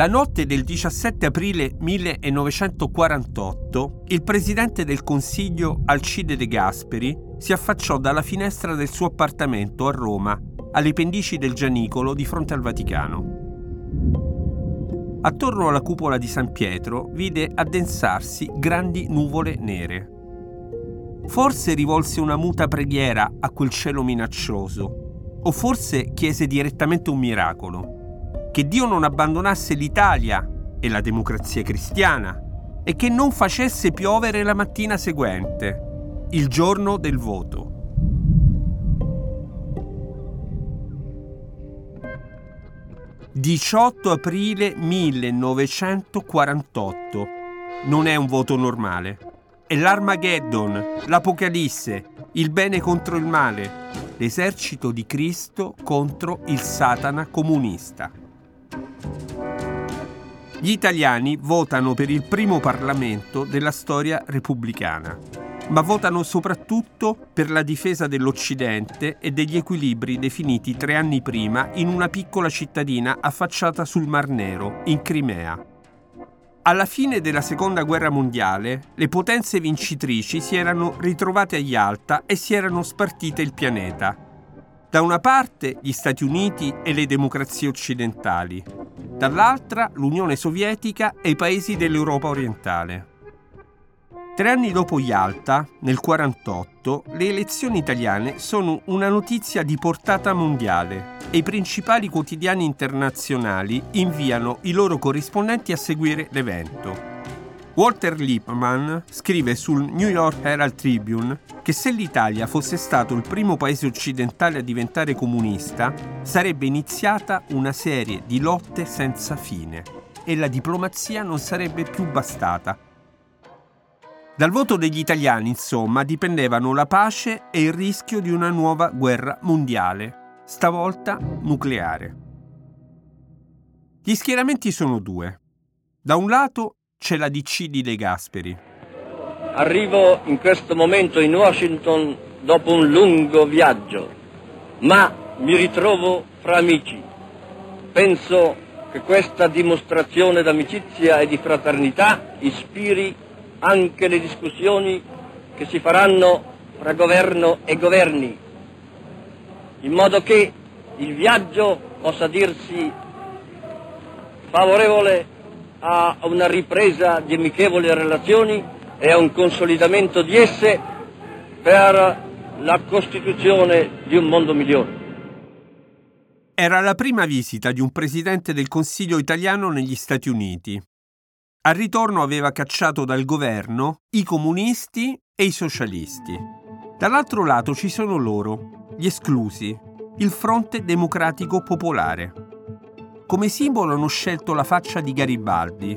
La notte del 17 aprile 1948, il presidente del Consiglio Alcide De Gasperi si affacciò dalla finestra del suo appartamento a Roma, alle pendici del Gianicolo di fronte al Vaticano. Attorno alla cupola di San Pietro vide addensarsi grandi nuvole nere. Forse rivolse una muta preghiera a quel cielo minaccioso, o forse chiese direttamente un miracolo che Dio non abbandonasse l'Italia e la democrazia cristiana e che non facesse piovere la mattina seguente, il giorno del voto. «18 aprile 1948. Non è un voto normale. È l'Armageddon, l'Apocalisse, il bene contro il male, l'esercito di Cristo contro il Satana comunista». Gli italiani votano per il primo Parlamento della storia repubblicana, ma votano soprattutto per la difesa dell'Occidente e degli equilibri definiti tre anni prima in una piccola cittadina affacciata sul Mar Nero, in Crimea. Alla fine della Seconda Guerra Mondiale, le potenze vincitrici si erano ritrovate a Yalta e si erano spartite il pianeta, da una parte gli Stati Uniti e le democrazie occidentali, dall'altra l'Unione Sovietica e i paesi dell'Europa orientale. Tre anni dopo Yalta, nel 1948, le elezioni italiane sono una notizia di portata mondiale e i principali quotidiani internazionali inviano i loro corrispondenti a seguire l'evento. Walter Lippmann scrive sul New York Herald Tribune che se l'Italia fosse stato il primo paese occidentale a diventare comunista, sarebbe iniziata una serie di lotte senza fine e la diplomazia non sarebbe più bastata. Dal voto degli italiani, insomma, dipendevano la pace e il rischio di una nuova guerra mondiale, stavolta nucleare. Gli schieramenti sono due. Da un lato c'è la DC di De Gasperi. Arrivo in questo momento in Washington dopo un lungo viaggio, ma mi ritrovo fra amici. Penso che questa dimostrazione d'amicizia e di fraternità ispiri anche le discussioni che si faranno fra governo e governi, in modo che il viaggio possa dirsi favorevole a una ripresa di amichevoli relazioni e a un consolidamento di esse per la costituzione di un mondo migliore. Era la prima visita di un presidente del Consiglio italiano negli Stati Uniti. Al ritorno aveva cacciato dal governo i comunisti e i socialisti. Dall'altro lato ci sono loro, gli esclusi, il Fronte Democratico Popolare. Come simbolo hanno scelto la faccia di Garibaldi.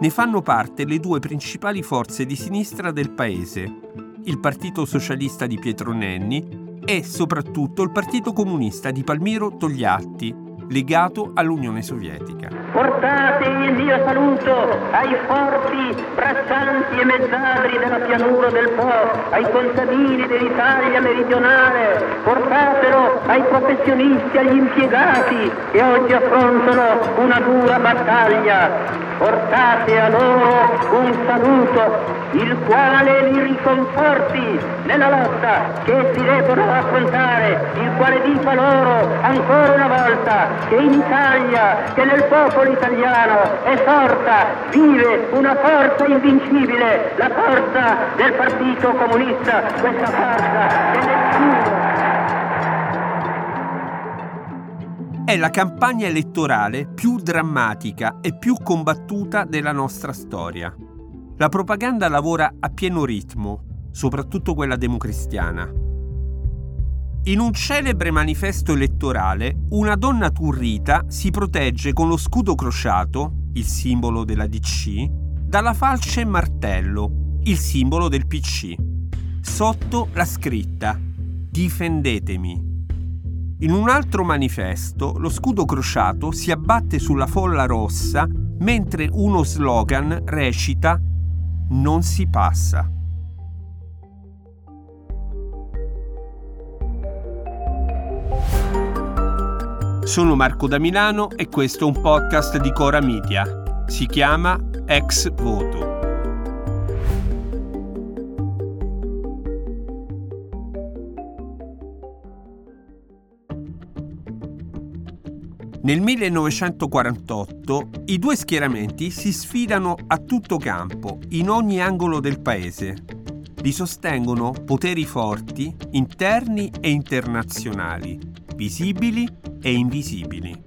Ne fanno parte le due principali forze di sinistra del paese, il Partito Socialista di Pietro Nenni e soprattutto il Partito Comunista di Palmiro Togliatti, legato all'Unione Sovietica. Portate il mio saluto ai forti, braccianti e mezzadri della pianura del Po, ai contadini dell'Italia meridionale, portatelo ai professionisti, agli impiegati che oggi affrontano una dura battaglia. Portate a loro un saluto, il quale li riconforti nella lotta che si debbono affrontare, il quale dica loro ancora una volta che in Italia, che nel popolo italiano è sorta, vive una forza invincibile, la forza del Partito Comunista, questa forza che nessuno è la campagna elettorale più drammatica e più combattuta della nostra storia. La propaganda lavora a pieno ritmo, soprattutto quella democristiana. In un celebre manifesto elettorale, una donna turrita si protegge con lo scudo crociato, il simbolo della DC, dalla falce martello, il simbolo del PC. Sotto la scritta Difendetemi. In un altro manifesto, lo scudo crociato si abbatte sulla folla rossa mentre uno slogan recita Non si passa. Sono Marco da Milano e questo è un podcast di Cora Media. Si chiama Ex Voto. Nel 1948 i due schieramenti si sfidano a tutto campo, in ogni angolo del paese. Li sostengono poteri forti, interni e internazionali, visibili e invisibili.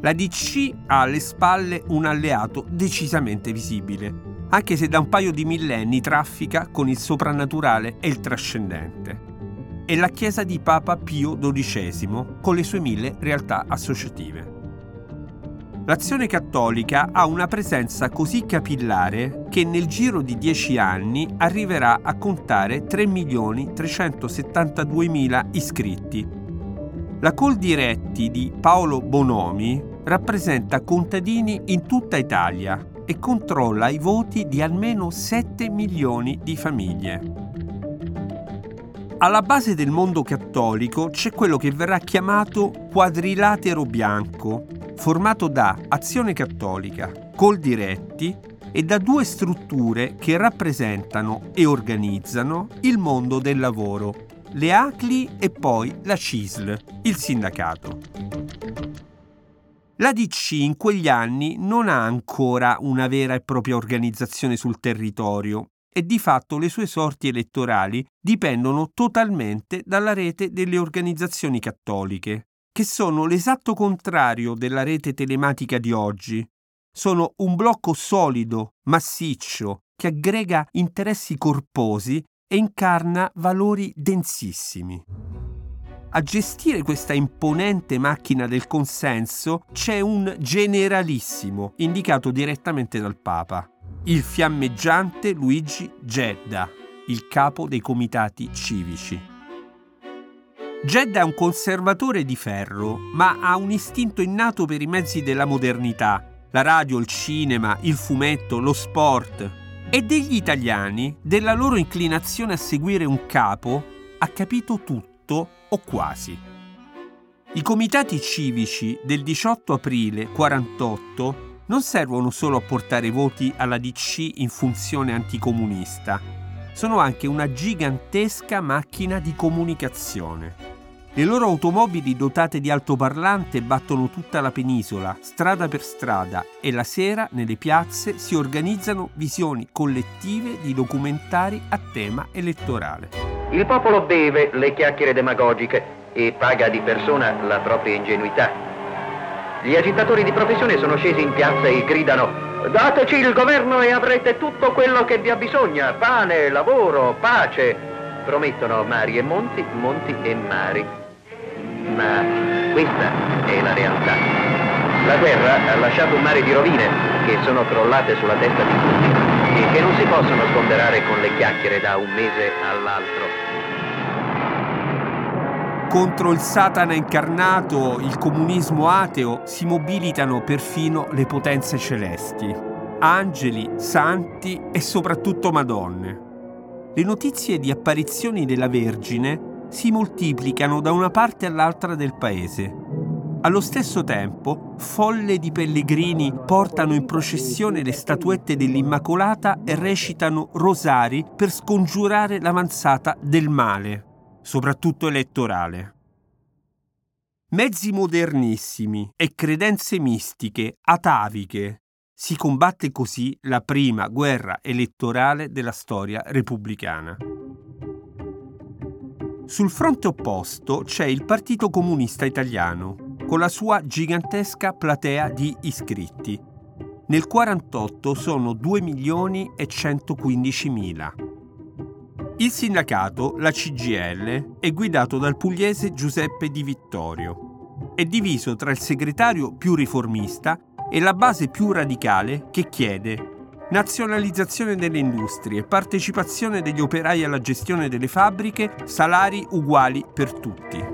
La DC ha alle spalle un alleato decisamente visibile, anche se da un paio di millenni traffica con il soprannaturale e il trascendente e la chiesa di Papa Pio XII con le sue mille realtà associative. L'azione cattolica ha una presenza così capillare che nel giro di dieci anni arriverà a contare 3.372.000 iscritti. La Coldiretti di Paolo Bonomi rappresenta contadini in tutta Italia e controlla i voti di almeno 7 milioni di famiglie. Alla base del mondo cattolico c'è quello che verrà chiamato quadrilatero bianco, formato da Azione Cattolica, Coldiretti e da due strutture che rappresentano e organizzano il mondo del lavoro, le ACLI e poi la CISL, il sindacato. La DC in quegli anni non ha ancora una vera e propria organizzazione sul territorio e di fatto le sue sorti elettorali dipendono totalmente dalla rete delle organizzazioni cattoliche, che sono l'esatto contrario della rete telematica di oggi. Sono un blocco solido, massiccio, che aggrega interessi corposi e incarna valori densissimi. A gestire questa imponente macchina del consenso c'è un generalissimo indicato direttamente dal Papa, il fiammeggiante Luigi Gedda, il capo dei comitati civici. Gedda è un conservatore di ferro, ma ha un istinto innato per i mezzi della modernità, la radio, il cinema, il fumetto, lo sport. E degli italiani, della loro inclinazione a seguire un capo, ha capito tutto o quasi. I comitati civici del 18 aprile 48 non servono solo a portare voti alla DC in funzione anticomunista, sono anche una gigantesca macchina di comunicazione. Le loro automobili dotate di altoparlante battono tutta la penisola, strada per strada, e la sera nelle piazze si organizzano visioni collettive di documentari a tema elettorale. Il popolo beve le chiacchiere demagogiche e paga di persona la propria ingenuità gli agitatori di professione sono scesi in piazza e gridano Dateci il governo e avrete tutto quello che vi abbisogna, pane, lavoro, pace. Promettono mari e monti, monti e mari. Ma questa è la realtà. La guerra ha lasciato un mare di rovine che sono crollate sulla testa di tutti e che non si possono sgomberare con le chiacchiere da un mese all'altro. Contro il Satana incarnato, il comunismo ateo, si mobilitano perfino le potenze celesti, angeli, santi e soprattutto Madonne. Le notizie di apparizioni della Vergine si moltiplicano da una parte all'altra del paese. Allo stesso tempo, folle di pellegrini portano in processione le statuette dell'Immacolata e recitano rosari per scongiurare l'avanzata del male soprattutto elettorale. Mezzi modernissimi e credenze mistiche, ataviche. Si combatte così la prima guerra elettorale della storia repubblicana. Sul fronte opposto c'è il Partito Comunista Italiano, con la sua gigantesca platea di iscritti. Nel 48 sono 2 milioni e 115 mila. Il sindacato, la CGL, è guidato dal pugliese Giuseppe Di Vittorio. È diviso tra il segretario più riformista e la base più radicale che chiede nazionalizzazione delle industrie, partecipazione degli operai alla gestione delle fabbriche, salari uguali per tutti.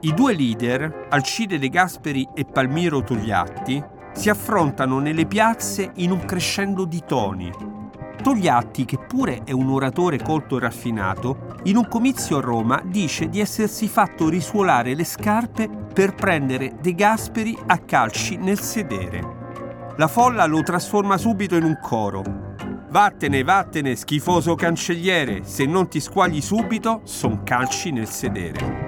I due leader, Alcide De Gasperi e Palmiro Togliatti, si affrontano nelle piazze in un crescendo di toni Togliatti, che pur pure è un oratore colto e raffinato, in un comizio a Roma dice di essersi fatto risuolare le scarpe per prendere De Gasperi a calci nel sedere. La folla lo trasforma subito in un coro. Vattene, vattene, schifoso cancelliere, se non ti squagli subito, son calci nel sedere.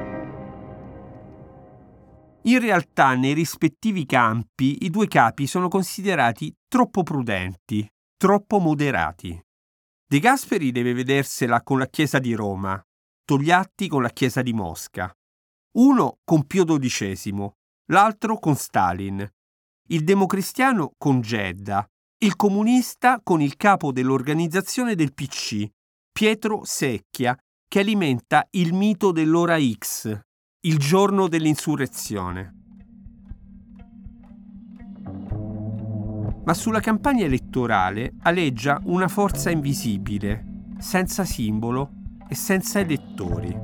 In realtà nei rispettivi campi i due capi sono considerati troppo prudenti, troppo moderati. De Gasperi deve vedersela con la Chiesa di Roma, Togliatti con la Chiesa di Mosca. Uno con Pio XII, l'altro con Stalin, il democristiano con Gedda, il comunista con il capo dell'organizzazione del PC, Pietro Secchia, che alimenta il mito dell'ora X, il giorno dell'insurrezione. Ma sulla campagna elettorale aleggia una forza invisibile, senza simbolo e senza elettori.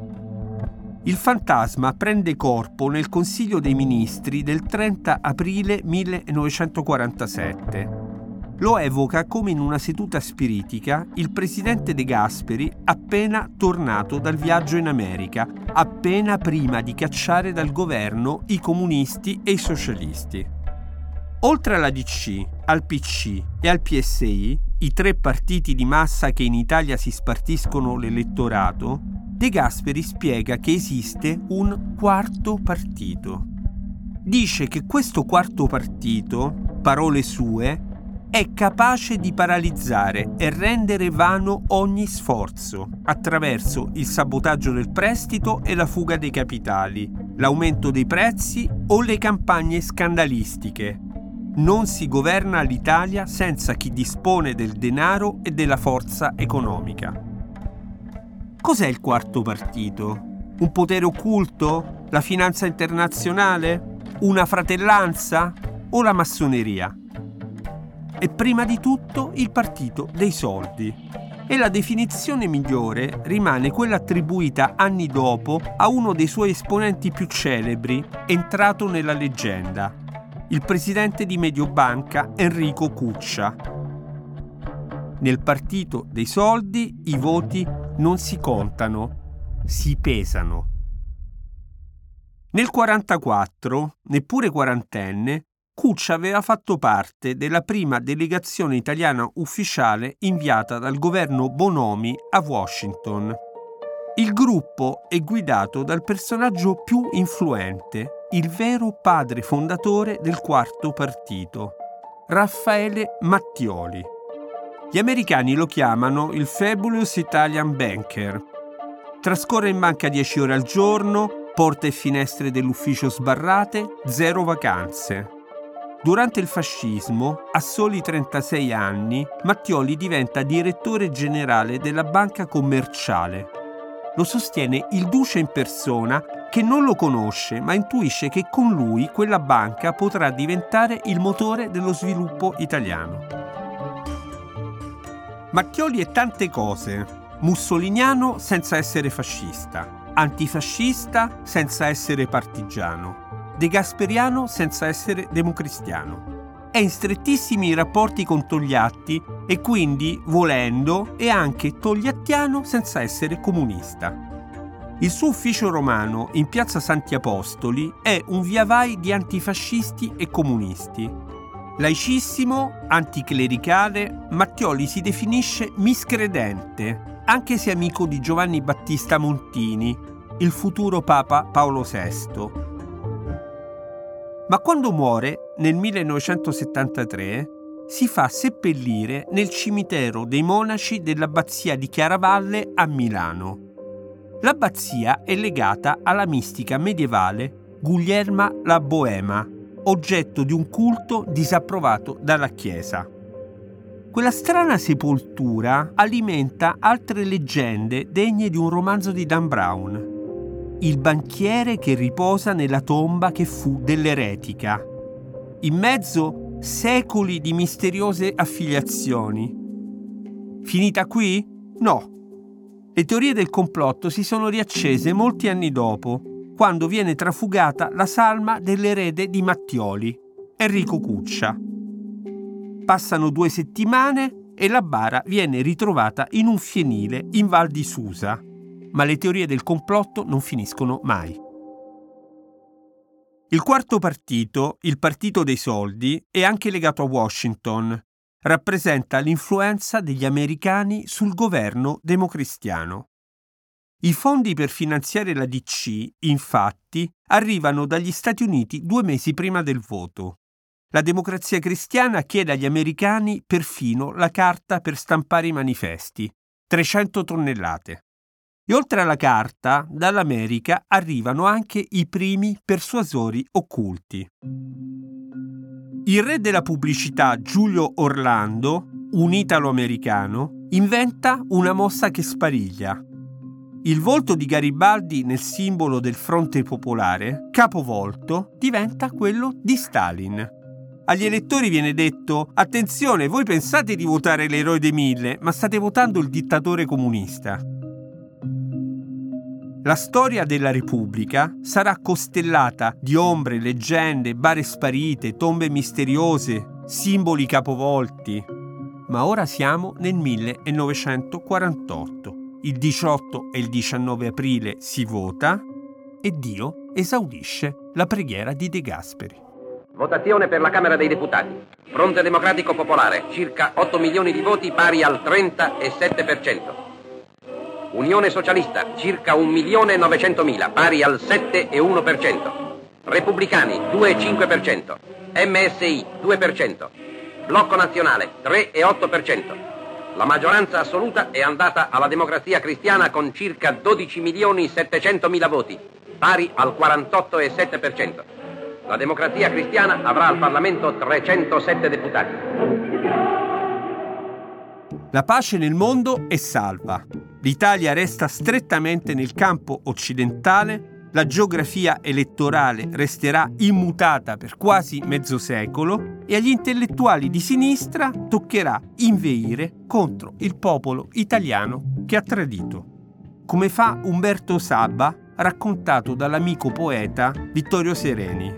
Il fantasma prende corpo nel Consiglio dei Ministri del 30 aprile 1947 lo evoca come in una seduta spiritica il presidente De Gasperi appena tornato dal viaggio in America, appena prima di cacciare dal governo i comunisti e i socialisti. Oltre alla DC, al PC e al PSI, i tre partiti di massa che in Italia si spartiscono l'elettorato, De Gasperi spiega che esiste un quarto partito. Dice che questo quarto partito, parole sue, è capace di paralizzare e rendere vano ogni sforzo attraverso il sabotaggio del prestito e la fuga dei capitali, l'aumento dei prezzi o le campagne scandalistiche. Non si governa l'Italia senza chi dispone del denaro e della forza economica. Cos'è il quarto partito? Un potere occulto? La finanza internazionale? Una fratellanza? O la massoneria? è prima di tutto il partito dei soldi. E la definizione migliore rimane quella attribuita anni dopo a uno dei suoi esponenti più celebri, entrato nella leggenda, il presidente di Mediobanca Enrico Cuccia. Nel partito dei soldi i voti non si contano, si pesano. Nel 1944, neppure quarantenne, Cuccia aveva fatto parte della prima delegazione italiana ufficiale inviata dal governo Bonomi a Washington. Il gruppo è guidato dal personaggio più influente, il vero padre fondatore del quarto partito, Raffaele Mattioli. Gli americani lo chiamano il Fabulous Italian Banker. Trascorre in banca 10 ore al giorno, porte e finestre dell'ufficio sbarrate, zero vacanze. Durante il fascismo, a soli 36 anni, Mattioli diventa direttore generale della banca commerciale. Lo sostiene il duce in persona che non lo conosce ma intuisce che con lui quella banca potrà diventare il motore dello sviluppo italiano. Mattioli è tante cose. Mussoliniano senza essere fascista, antifascista senza essere partigiano, De Gasperiano senza essere democristiano. È in strettissimi rapporti con Togliatti e quindi, volendo, è anche togliattiano senza essere comunista. Il suo ufficio romano in piazza Santi Apostoli è un viavai di antifascisti e comunisti. Laicissimo, anticlericale, Mattioli si definisce miscredente, anche se amico di Giovanni Battista Montini, il futuro Papa Paolo VI. Ma quando muore, nel 1973, si fa seppellire nel cimitero dei monaci dell'abbazia di Chiaravalle a Milano. L'abbazia è legata alla mistica medievale Guglielma la Boema, oggetto di un culto disapprovato dalla Chiesa. Quella strana sepoltura alimenta altre leggende degne di un romanzo di Dan Brown il banchiere che riposa nella tomba che fu dell'eretica. In mezzo secoli di misteriose affiliazioni. Finita qui? No. Le teorie del complotto si sono riaccese molti anni dopo, quando viene trafugata la salma dell'erede di Mattioli, Enrico Cuccia. Passano due settimane e la bara viene ritrovata in un fienile in Val di Susa. Ma le teorie del complotto non finiscono mai. Il quarto partito, il Partito dei Soldi, è anche legato a Washington. Rappresenta l'influenza degli americani sul governo democristiano. I fondi per finanziare la DC, infatti, arrivano dagli Stati Uniti due mesi prima del voto. La democrazia cristiana chiede agli americani perfino la carta per stampare i manifesti, 300 tonnellate. E oltre alla carta, dall'America arrivano anche i primi persuasori occulti. Il re della pubblicità Giulio Orlando, un italo-americano, inventa una mossa che spariglia. Il volto di Garibaldi nel simbolo del fronte popolare, capovolto, diventa quello di Stalin. Agli elettori viene detto: attenzione, voi pensate di votare l'eroe dei mille, ma state votando il dittatore comunista. La storia della Repubblica sarà costellata di ombre, leggende, bare sparite, tombe misteriose, simboli capovolti. Ma ora siamo nel 1948. Il 18 e il 19 aprile si vota e Dio esaudisce la preghiera di De Gasperi. Votazione per la Camera dei Deputati. Fronte Democratico Popolare, circa 8 milioni di voti pari al 37%. Unione Socialista, circa 1 milione e 900 mila, pari al 7,1%. Repubblicani, 2,5%. MSI, 2%. Blocco Nazionale, 3,8%. La maggioranza assoluta è andata alla democrazia cristiana con circa 12 milioni 700 mila voti, pari al 48,7%. La democrazia cristiana avrà al Parlamento 307 deputati. La pace nel mondo è salva. L'Italia resta strettamente nel campo occidentale, la geografia elettorale resterà immutata per quasi mezzo secolo e agli intellettuali di sinistra toccherà inveire contro il popolo italiano che ha tradito. Come fa Umberto Sabba, raccontato dall'amico poeta Vittorio Sereni.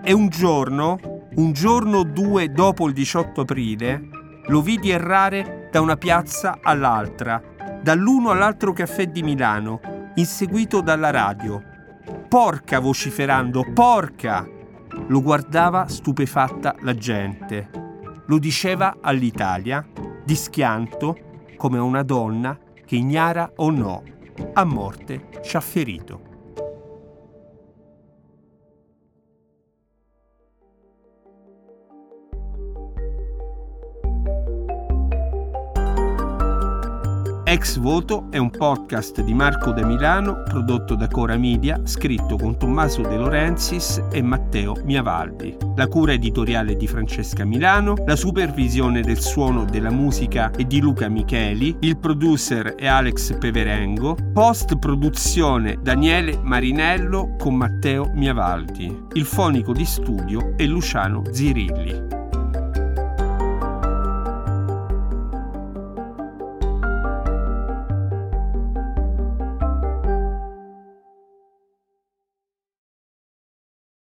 E un giorno, un giorno o due dopo il 18 aprile, lo vidi errare da una piazza all'altra, dall'uno all'altro caffè di Milano, inseguito dalla radio. Porca vociferando, porca! Lo guardava stupefatta la gente. Lo diceva all'Italia, di schianto, come una donna che ignara o no, a morte ci ha ferito. Ex Voto è un podcast di Marco da Milano prodotto da Cora Media, scritto con Tommaso De Lorenzis e Matteo Miavaldi. La cura editoriale di Francesca Milano, la supervisione del suono della musica è di Luca Micheli, il producer è Alex Peverengo, post produzione Daniele Marinello con Matteo Miavaldi. Il fonico di studio è Luciano Zirilli.